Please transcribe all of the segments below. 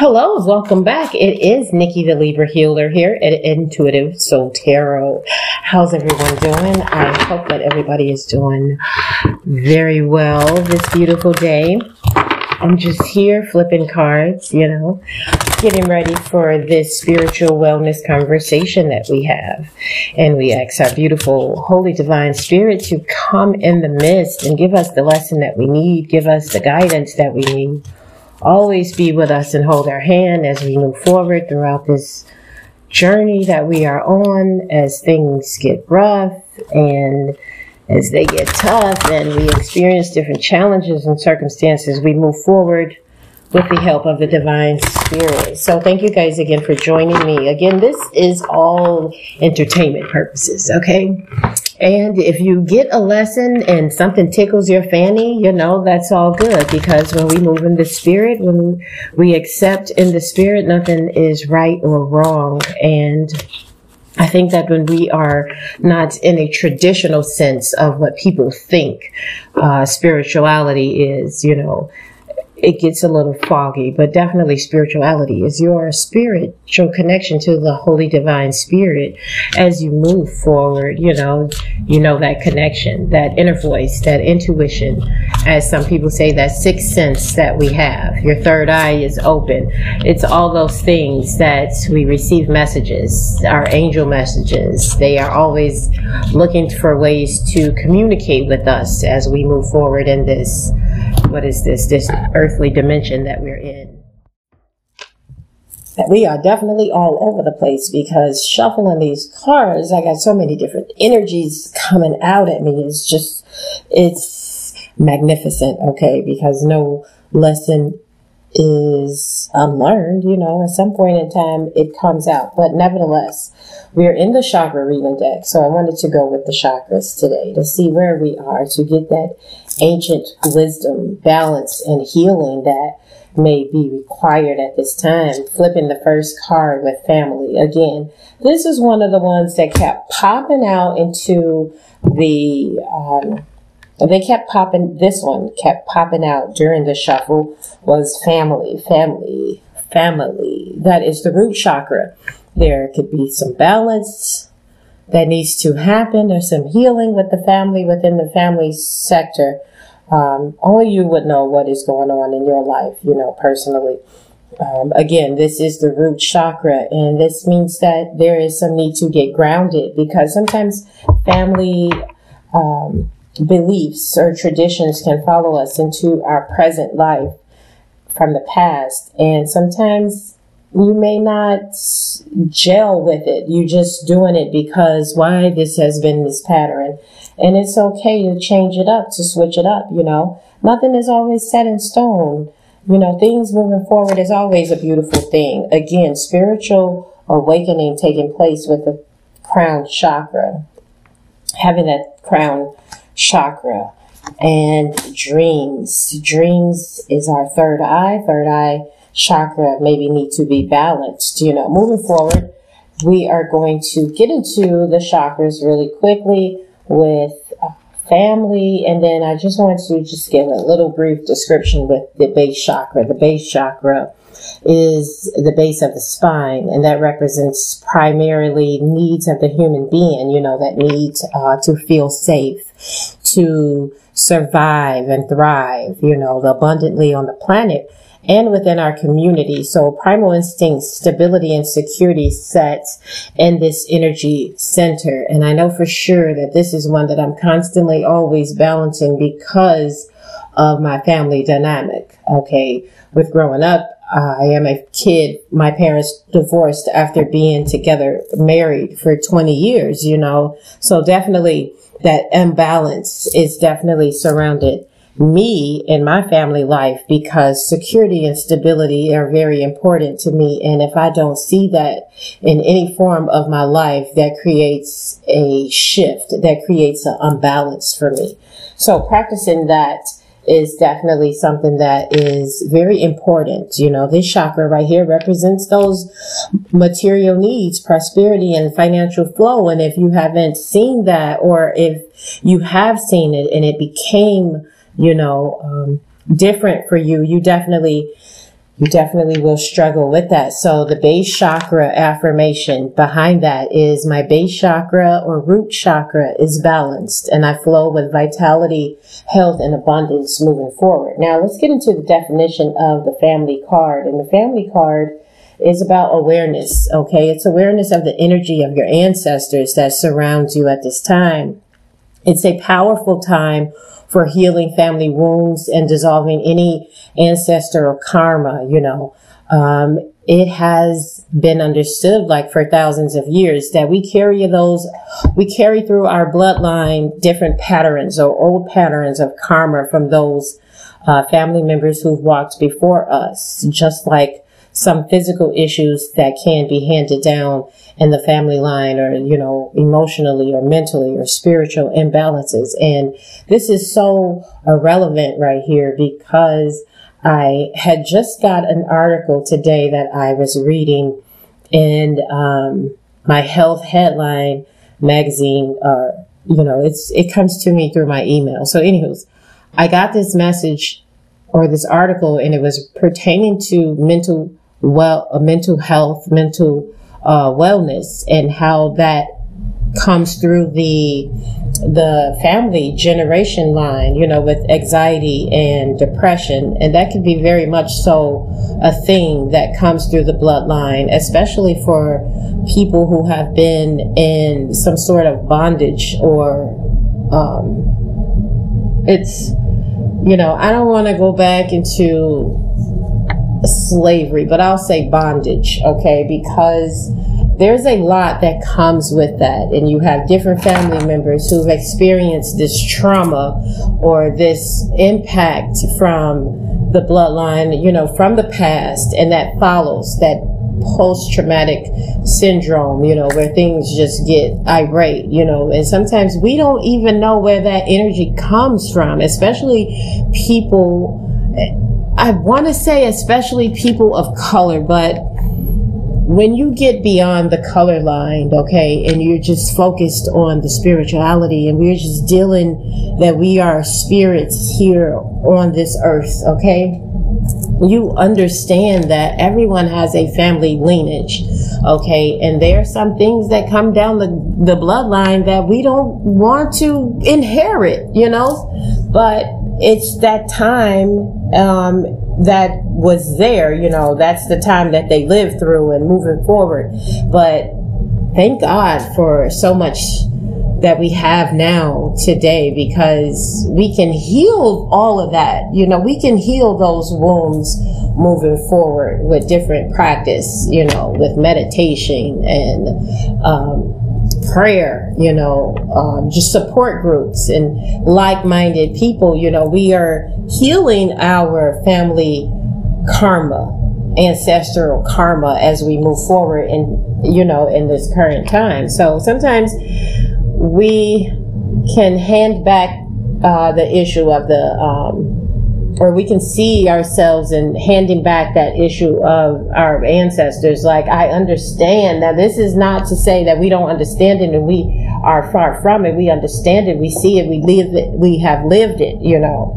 Hello, welcome back. It is Nikki the Libra Healer here at Intuitive Soul Tarot. How's everyone doing? I hope that everybody is doing very well this beautiful day. I'm just here flipping cards, you know, getting ready for this spiritual wellness conversation that we have. And we ask our beautiful, holy, divine spirit to come in the midst and give us the lesson that we need, give us the guidance that we need always be with us and hold our hand as we move forward throughout this journey that we are on as things get rough and as they get tough and we experience different challenges and circumstances, we move forward with the help of the divine spirit. So thank you guys again for joining me. Again, this is all entertainment purposes, okay? And if you get a lesson and something tickles your fanny, you know, that's all good because when we move in the spirit, when we accept in the spirit, nothing is right or wrong. And I think that when we are not in a traditional sense of what people think uh, spirituality is, you know, it gets a little foggy, but definitely spirituality is your spiritual connection to the Holy Divine Spirit as you move forward. You know, you know that connection, that inner voice, that intuition, as some people say, that sixth sense that we have. Your third eye is open. It's all those things that we receive messages, our angel messages. They are always looking for ways to communicate with us as we move forward in this what is this, this earthly dimension that we're in. We are definitely all over the place because shuffling these cards, I got so many different energies coming out at me. It's just, it's magnificent, okay? Because no lesson is unlearned, you know, at some point in time it comes out. But nevertheless, we're in the chakra reading deck. So I wanted to go with the chakras today to see where we are to get that ancient wisdom, balance, and healing that may be required at this time. Flipping the first card with family. Again, this is one of the ones that kept popping out into the, um, they kept popping, this one kept popping out during the shuffle was family, family, family. That is the root chakra. There could be some balance that needs to happen. There's some healing with the family within the family sector. Um, only you would know what is going on in your life, you know, personally. Um, again, this is the root chakra, and this means that there is some need to get grounded because sometimes family um, beliefs or traditions can follow us into our present life from the past. And sometimes you may not gel with it. You're just doing it because why this has been this pattern. And it's okay to change it up, to switch it up, you know. Nothing is always set in stone. You know, things moving forward is always a beautiful thing. Again, spiritual awakening taking place with the crown chakra. Having that crown chakra and dreams. Dreams is our third eye. Third eye chakra maybe need to be balanced. You know, moving forward, we are going to get into the chakras really quickly with uh, family. And then I just want to just give a little brief description with the base chakra. The base chakra is the base of the spine, and that represents primarily needs of the human being, you know, that need uh, to feel safe, to survive and thrive, you know, abundantly on the planet and within our community. So primal instinct, stability and security sets in this energy center. And I know for sure that this is one that I'm constantly always balancing because of my family dynamic. Okay. With growing up, I am a kid. My parents divorced after being together, married for 20 years, you know. So definitely that imbalance is definitely surrounded me in my family life because security and stability are very important to me. And if I don't see that in any form of my life, that creates a shift, that creates an unbalance for me. So practicing that is definitely something that is very important. You know, this chakra right here represents those material needs, prosperity and financial flow. And if you haven't seen that or if you have seen it and it became you know, um, different for you, you definitely you definitely will struggle with that. So the base chakra affirmation behind that is my base chakra or root chakra is balanced and I flow with vitality, health, and abundance moving forward. Now let's get into the definition of the family card. And the family card is about awareness. Okay. It's awareness of the energy of your ancestors that surrounds you at this time. It's a powerful time for healing family wounds and dissolving any ancestral karma, you know. Um, it has been understood like for thousands of years that we carry those, we carry through our bloodline different patterns or old patterns of karma from those uh, family members who've walked before us, just like some physical issues that can be handed down in the family line or, you know, emotionally or mentally or spiritual imbalances. And this is so irrelevant right here because I had just got an article today that I was reading in um, my health headline magazine. Uh, you know, it's it comes to me through my email. So, anywho's, I got this message or this article, and it was pertaining to mental well, uh, mental health, mental uh, wellness, and how that comes through the the family generation line, you know, with anxiety and depression. And that can be very much so a thing that comes through the bloodline, especially for people who have been in some sort of bondage or, um, it's, you know, I don't want to go back into slavery, but I'll say bondage, okay? Because there's a lot that comes with that. And you have different family members who've experienced this trauma or this impact from the bloodline, you know, from the past, and that follows that post traumatic syndrome, you know, where things just get irate, you know, and sometimes we don't even know where that energy comes from, especially people I want to say, especially people of color, but when you get beyond the color line, okay, and you're just focused on the spirituality and we're just dealing that we are spirits here on this earth, okay? You understand that everyone has a family lineage, okay? And there are some things that come down the, the bloodline that we don't want to inherit, you know? But it's that time um, that was there. You know, that's the time that they lived through and moving forward. But thank God for so much that we have now today because we can heal all of that. You know, we can heal those wounds moving forward with different practice, you know, with meditation and, um, prayer, you know, um, just support groups and like-minded people. You know, we are healing our family karma, ancestral karma as we move forward in, you know, in this current time. So sometimes we can hand back uh, the issue of the um, or we can see ourselves in handing back that issue of our ancestors. Like, I understand. Now, this is not to say that we don't understand it and we are far from it. We understand it. We see it. We live it. We have lived it, you know,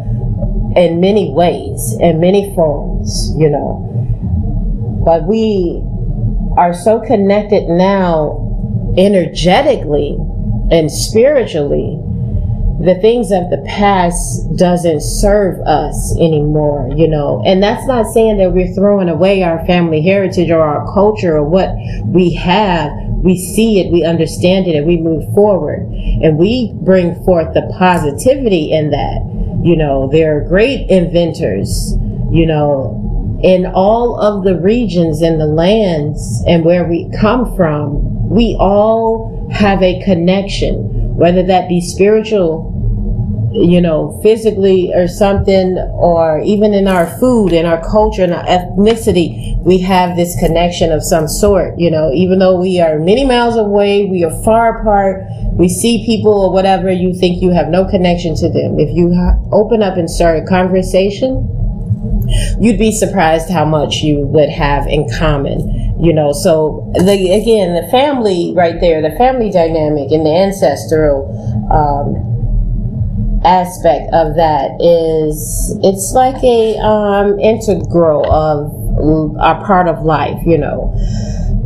in many ways, in many forms, you know. But we are so connected now energetically and spiritually the things of the past doesn't serve us anymore, you know. And that's not saying that we're throwing away our family heritage or our culture or what we have. We see it, we understand it, and we move forward. And we bring forth the positivity in that. You know, there are great inventors, you know, in all of the regions and the lands and where we come from. We all have a connection whether that be spiritual you know, physically or something, or even in our food, in our culture, and our ethnicity, we have this connection of some sort, you know, even though we are many miles away, we are far apart, we see people or whatever, you think you have no connection to them. If you open up and start a conversation, you'd be surprised how much you would have in common, you know. So, the, again, the family right there, the family dynamic and the ancestral, um, aspect of that is it's like a um, integral of are part of life, you know.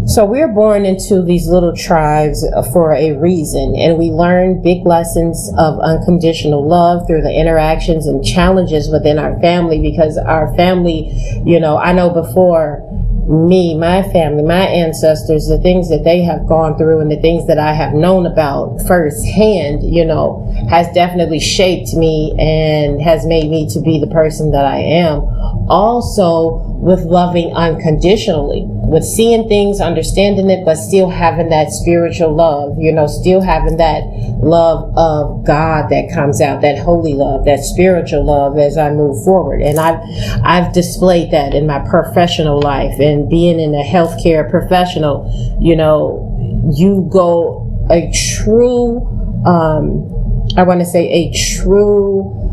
So we're born into these little tribes for a reason, and we learn big lessons of unconditional love through the interactions and challenges within our family because our family, you know, I know before me, my family, my ancestors, the things that they have gone through and the things that I have known about firsthand, you know, has definitely shaped me and has made me to be the person that I am. Also with loving unconditionally, with seeing things, understanding it, but still having that spiritual love, you know, still having that love of God that comes out, that holy love, that spiritual love as I move forward. And I've, I've displayed that in my professional life and being in a healthcare professional, you know, you go a true, um, I want to say a true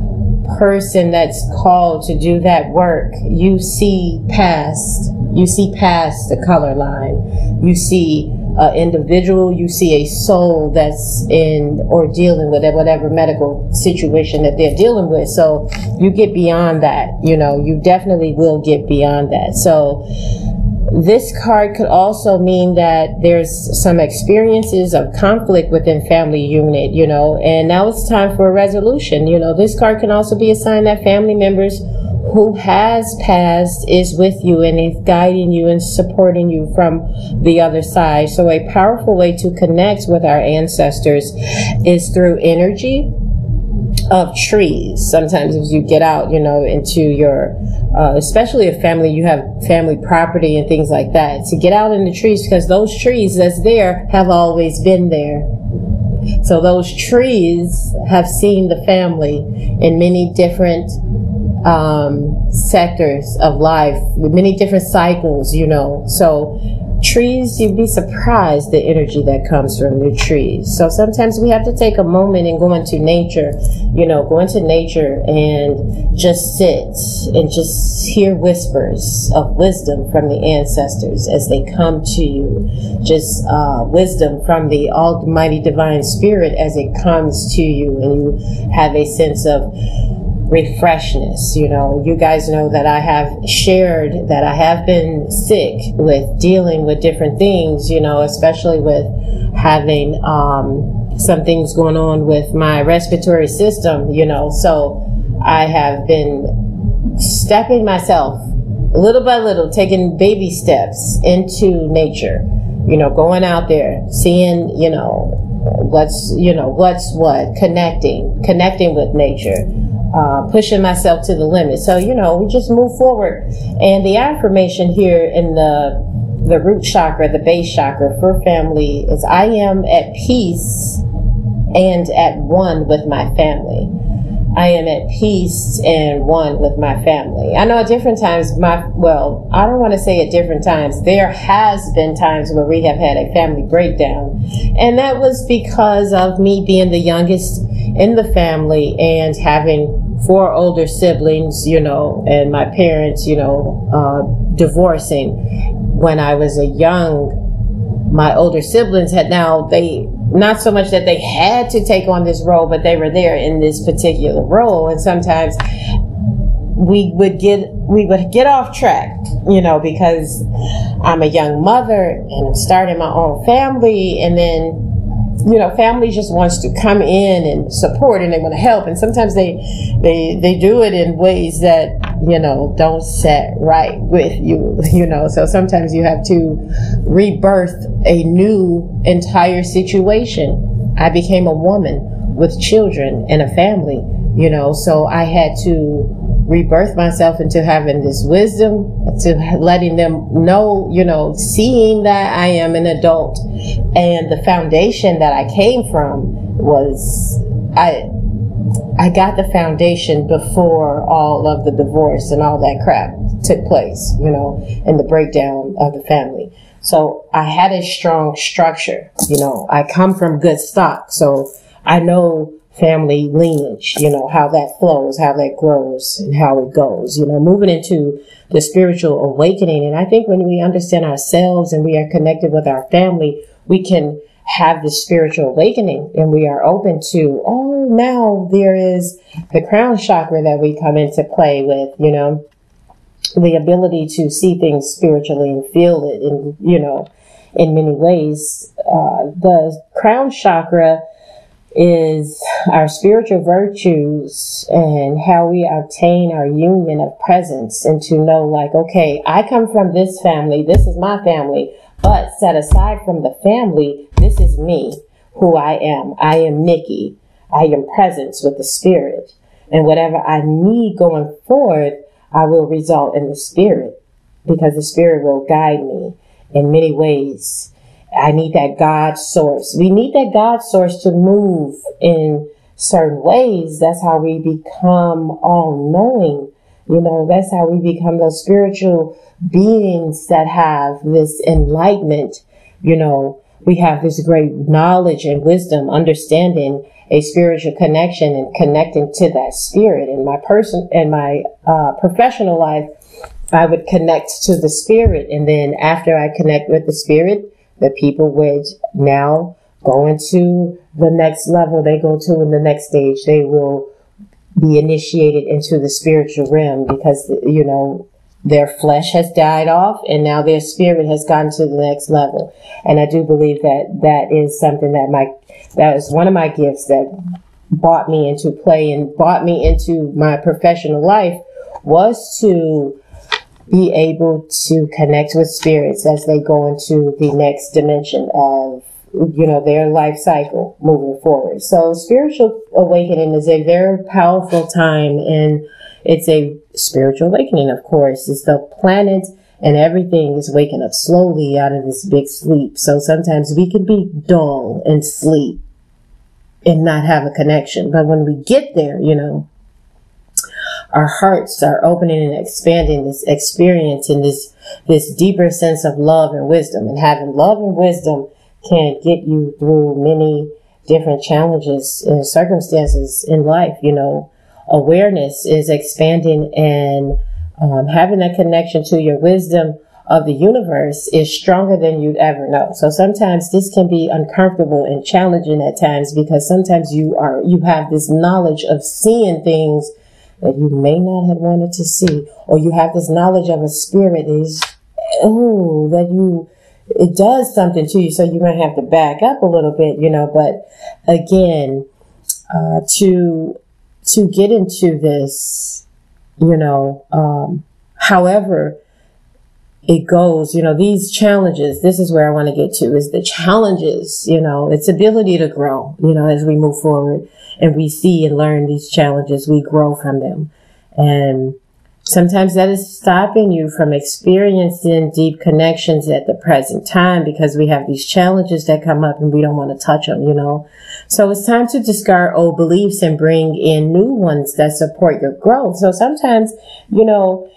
person that's called to do that work, you see past, you see past the color line. You see an individual, you see a soul that's in or dealing with whatever medical situation that they're dealing with. So you get beyond that, you know, you definitely will get beyond that. So this card could also mean that there's some experiences of conflict within family unit, you know, and now it's time for a resolution. You know, this card can also be a sign that family members who has passed is with you and is guiding you and supporting you from the other side. So a powerful way to connect with our ancestors is through energy of trees. Sometimes as you get out, you know, into your, uh, especially if family, you have family property and things like that, to get out in the trees because those trees that's there have always been there. So those trees have seen the family in many different um, sectors of life, with many different cycles, you know. So trees, you'd be surprised the energy that comes from the trees. So sometimes we have to take a moment and go into nature, you know, go into nature and just sit and just hear whispers of wisdom from the ancestors as they come to you. Just uh, wisdom from the Almighty Divine Spirit as it comes to you, and you have a sense of refreshness. You know, you guys know that I have shared that I have been sick with dealing with different things, you know, especially with having um, some things going on with my respiratory system, you know. So I have been stepping myself little by little, taking baby steps into nature, you know, going out there, seeing, you know, what's, you know, what's what, connecting, connecting with nature uh, pushing myself to the limit. So, you know, we just move forward. And the affirmation here in the the root chakra, the base chakra for family is I am at peace and at one with my family. I am at peace and one with my family. I know at different times, my, well, I don't want to say at different times. There has been times where we have had a family breakdown. And that was because of me being the youngest in the family and having four older siblings, you know, and my parents, you know, uh, divorcing. When I was a young, my older siblings had now, they, not so much that they had to take on this role, but they were there in this particular role. And sometimes we would get, we would get off track, you know, because I'm a young mother and I'm starting my own family and then you know, family just wants to come in and support and they want to help. And sometimes they, they, they do it in ways that, you know, don't set right with you, you know. So sometimes you have to rebirth a new entire situation. I became a woman with children and a family, you know, so I had to rebirth myself into having this wisdom, to letting them know, you know, seeing that I am an adult and the foundation that I came from was I I got the foundation before all of the divorce and all that crap took place, you know, and the breakdown of the family. So I had a strong structure, you know, I come from good stock. So I know family lineage, you know, how that flows, how that grows, and how it goes, you know, moving into the spiritual awakening. And I think when we understand ourselves and we are connected with our family, we can have the spiritual awakening and we are open to, oh, now there is the crown chakra that we come into play with, you know. the ability to see things spiritually and feel it in, you know, in many ways. Uh, the crown chakra is our spiritual virtues and how we obtain our union of presence and to know like, okay, I come from this family. This is my family, but set aside from the family, this is me, who I am. I am Nikki. I am presence with the spirit and whatever I need going forward, I will result in the spirit because the spirit will guide me in many ways. I need that God source. We need that God source to move in certain ways. That's how we become all knowing. You know, that's how we become those spiritual beings that have this enlightenment. You know, we have this great knowledge and wisdom, understanding a spiritual connection and connecting to that spirit. In my person, in my uh, professional life, I would connect to the spirit, and then after I connect with the spirit, the people would now go into the next level. They go to in the next stage. They will be initiated into the spiritual realm because you know their flesh has died off and now their spirit has gone to the next level. And I do believe that that is something that my, that is one of my gifts that brought me into play and brought me into my professional life was to be able to connect with spirits as they go into the next dimension of you know their life cycle moving forward so spiritual awakening is a very powerful time and it's a spiritual awakening, of course. It's the planet and everything is waking up slowly out of this big sleep. So sometimes we can be dull and sleep and not have a connection. But when we get there, you know, our hearts are opening and expanding this experience and this, this deeper sense of love and wisdom. And having love and wisdom can get you through many different challenges and circumstances in life, you know awareness is expanding and um, having that connection to your wisdom of the universe is stronger than you'd ever know. So sometimes this can be uncomfortable and challenging at times because sometimes you are, you have this knowledge of seeing things that you may not have wanted to see, or you have this knowledge of a spirit is, oh, that you, it does something to you. So you might have to back up a little bit, you know, but again, uh, to to get into this, you know, um, however it goes, you know, these challenges, this is where I want to get to is the challenges, you know, its ability to grow, you know, as we move forward and we see and learn these challenges, we grow from them. And Sometimes that is stopping you from experiencing deep connections at the present time because we have these challenges that come up and we don't want to touch them, you know. So it's time to discard old beliefs and bring in new ones that support your growth. So sometimes, you know,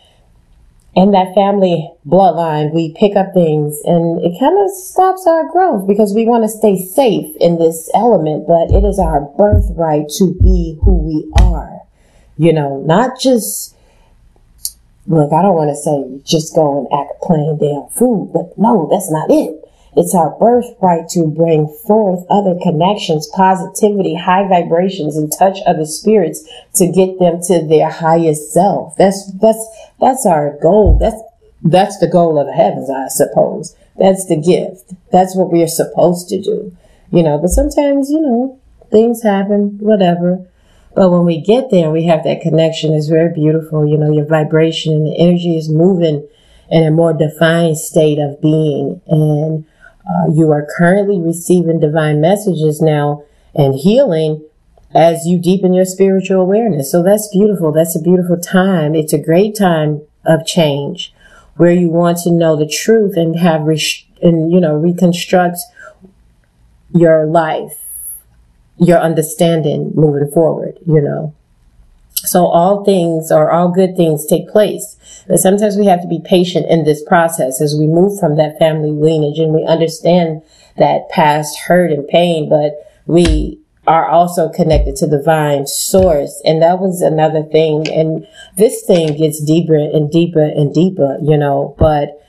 in that family bloodline, we pick up things and it kind of stops our growth because we want to stay safe in this element, but it is our birthright to be who we are, you know, not just look, I don't want to say just go and act plain damn food, but no, that's not it. It's our birthright to bring forth other connections, positivity, high vibrations, and touch other spirits to get them to their highest self. That's, that's, that's our goal. That's, that's the goal of the heavens, I suppose. That's the gift. That's what we are supposed to do. You know, but sometimes, you know, things happen, whatever. But when we get there, we have that connection. It's very beautiful. You know, your vibration and the energy is moving in a more defined state of being. And uh, you are currently receiving divine messages now and healing as you deepen your spiritual awareness. So that's beautiful. That's a beautiful time. It's a great time of change where you want to know the truth and have, and, you know, reconstruct your life your understanding moving forward, you know. So all things or all good things take place. But sometimes we have to be patient in this process as we move from that family lineage and we understand that past hurt and pain, but we are also connected to the divine source. And that was another thing. And this thing gets deeper and deeper and deeper, you know, but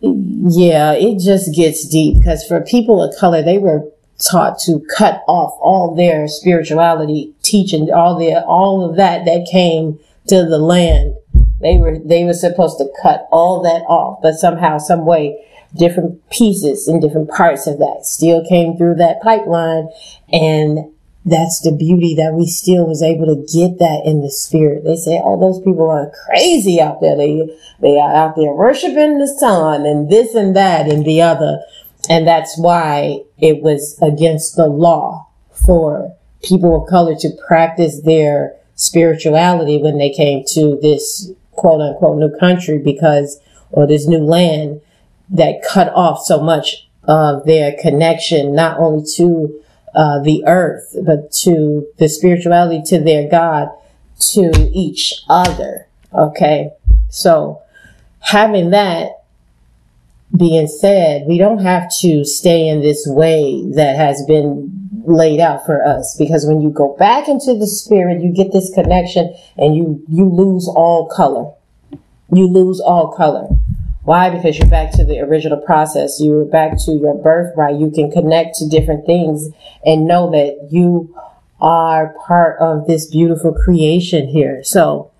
yeah, it just gets deep because for people of color, they were taught to cut off all their spirituality teaching, all the all of that that came to the land They were they were supposed to cut all that off, but somehow, some way, different pieces and different parts of that still came through that pipeline, and that's the beauty that we still was able to get that in the spirit. They say, "Oh, those people are crazy out there. They they are out there worshiping the sun and this and that and the other." And that's why it was against the law for people of color to practice their spirituality when they came to this quote unquote new country because, or this new land that cut off so much of their connection, not only to uh, the earth, but to the spirituality, to their God, to each other. Okay. So having that being said, we don't have to stay in this way that has been laid out for us because when you go back into the spirit, you get this connection and you, you lose all color. You lose all color. Why? Because you're back to the original process. You're back to your birthright. You can connect to different things and know that you are part of this beautiful creation here. So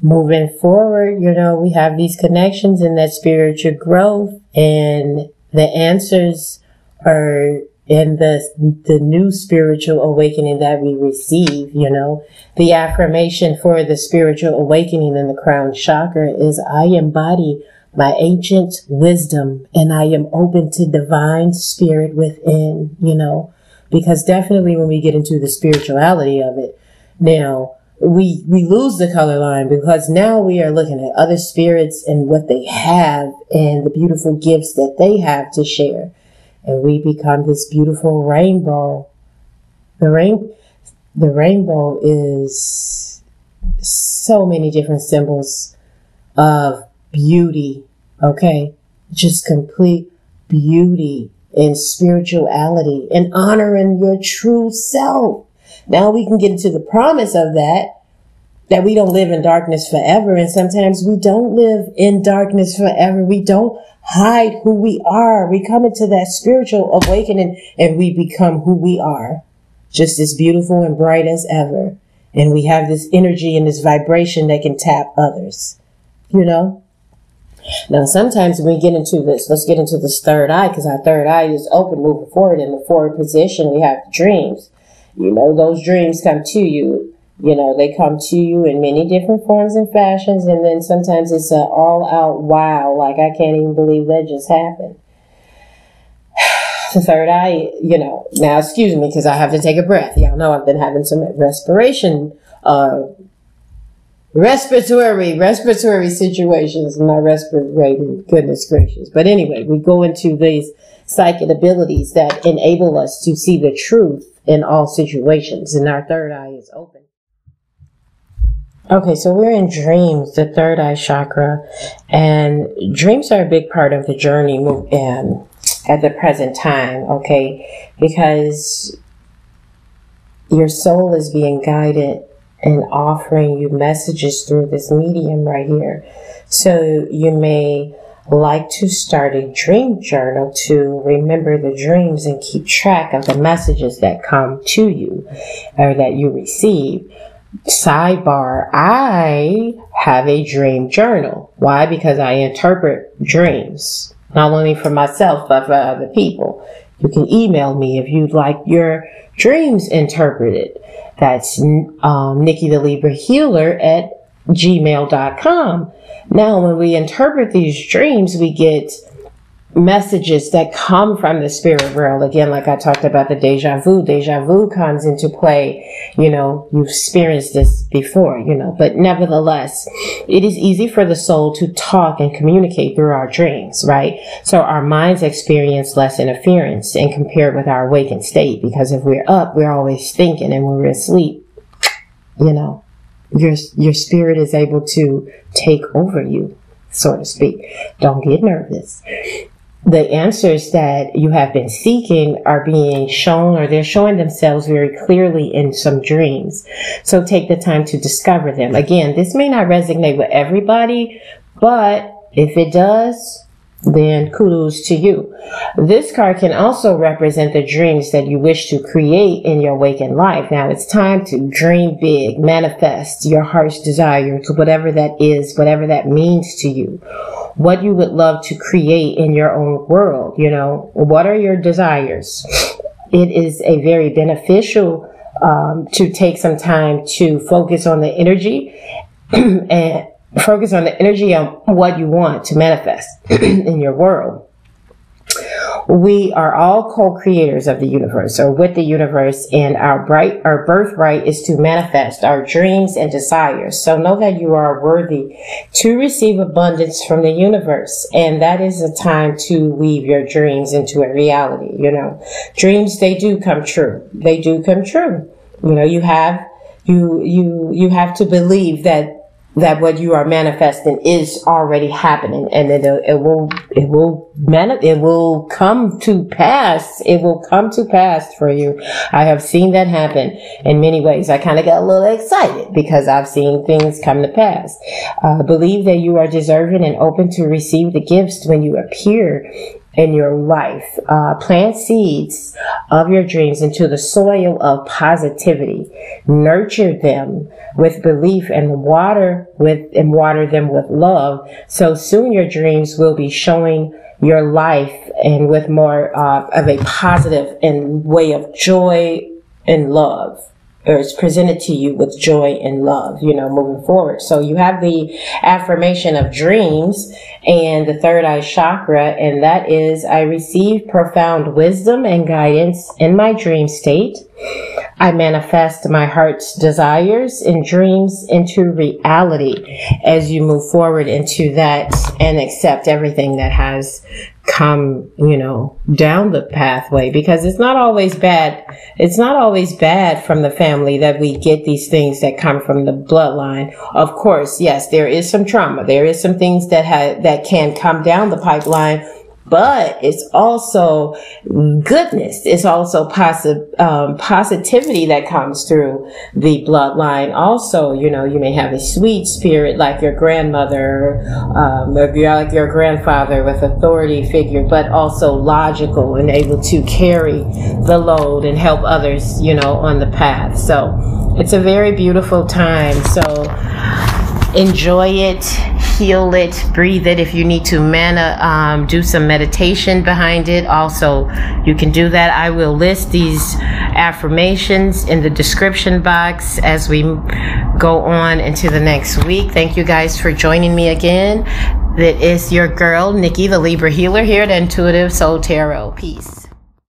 moving forward, you know, we have these connections and that spiritual growth and the answers are in the the new spiritual awakening that we receive, you know. The affirmation for the spiritual awakening in the crown chakra is I embody my ancient wisdom and I am open to divine spirit within, you know, because definitely when we get into the spirituality of it, now we, we lose the color line because now we are looking at other spirits and what they have and the beautiful gifts that they have to share and we become this beautiful rainbow. The rain, the rainbow is so many different symbols of beauty. Okay. Just complete beauty and spirituality and honoring your true self. Now we can get into the promise of that that we don't live in darkness forever. And sometimes we don't live in darkness forever. We don't hide who we are. We come into that spiritual awakening and we become who we are. Just as beautiful and bright as ever. And we have this energy and this vibration that can tap others. You know? Now, sometimes when we get into this, let's get into this third eye, because our third eye is open moving forward in the forward position. We have dreams. You know, those dreams come to you you know, they come to you in many different forms and fashions, and then sometimes it's an all out wow, like I can't even believe that just happened. the third eye, you know, now excuse me because I have to take a breath. Y'all know I've been having some respiration, uh, respiratory, respiratory situations, not respirating, goodness gracious. But anyway, we go into these psychic abilities that enable us to see the truth in all situations, and our third eye is open. Okay, so we're in dreams, the third eye chakra, and dreams are a big part of the journey um, at the present time, okay? Because your soul is being guided and offering you messages through this medium right here. So you may like to start a dream journal to remember the dreams and keep track of the messages that come to you or that you receive. Sidebar, I have a dream journal. Why? Because I interpret dreams, not only for myself, but for other people. You can email me if you'd like your dreams interpreted. That's um, Nikki the Libra Healer at gmail.com. Now, when we interpret these dreams, we get messages that come from the spirit world. Again, like I talked about the deja vu, deja vu comes into play. You know, you've experienced this before, you know, but nevertheless, it is easy for the soul to talk and communicate through our dreams, right? So our minds experience less interference and compared with our awakened state because if we're up, we're always thinking and when we're asleep, you know, your, your spirit is able to take over you so to speak. Don't get nervous the answers that you have been seeking are being shown or they're showing themselves very clearly in some dreams. So take the time to discover them. Again, this may not resonate with everybody, but if it does, then kudos to you. This card can also represent the dreams that you wish to create in your waking life. Now it's time to dream big, manifest your heart's desires, whatever that is, whatever that means to you. What you would love to create in your own world, you know, what are your desires? It is a very beneficial um, to take some time to focus on the energy and focus on the energy of what you want to manifest in your world. We are all co-creators of the universe or with the universe and our bright, our birthright is to manifest our dreams and desires. So know that you are worthy to receive abundance from the universe. And that is a time to weave your dreams into a reality. You know, dreams, they do come true. They do come true. You know, you have, you, you, you have to believe that that what you are manifesting is already happening. And it, it will it will mani- it will come to pass. It will come to pass for you. I have seen that happen in many ways. I kind of got a little excited because i've seen things come to pass. Uh, believe that you are deserving and open to receive the gifts when you appear in your life. Uh, plant seeds of your dreams into the soil of positivity. Nurture them with belief and water with and water them with love. So soon your dreams will be showing your life and with more uh, of a positive and way of joy and love or it's presented to you with joy and love, you know, moving forward. So you have the affirmation of dreams and the third eye chakra, and that is I receive profound wisdom and guidance in my dream state. I manifest my heart's desires and dreams into reality as you move forward into that and accept everything that has come, you know, down the pathway because it's not always bad. It's not always bad from the family that we get these things that come from the bloodline. Of course, yes, there is some trauma. There is some things that have, that can come down the pipeline but it's also goodness. It's also posi- um, positivity that comes through the bloodline. Also, you know, you may have a sweet spirit like your grandmother, um, or like your grandfather with authority figure, but also logical and able to carry the load and help others, you know, on the path. So it's a very beautiful time. So enjoy it heal it, breathe it. If you need to mana, um, do some meditation behind it. Also, you can do that. I will list these affirmations in the description box as we go on into the next week. Thank you guys for joining me again. That is your girl, Nikki, the Libra healer here at Intuitive Soul Tarot. Peace.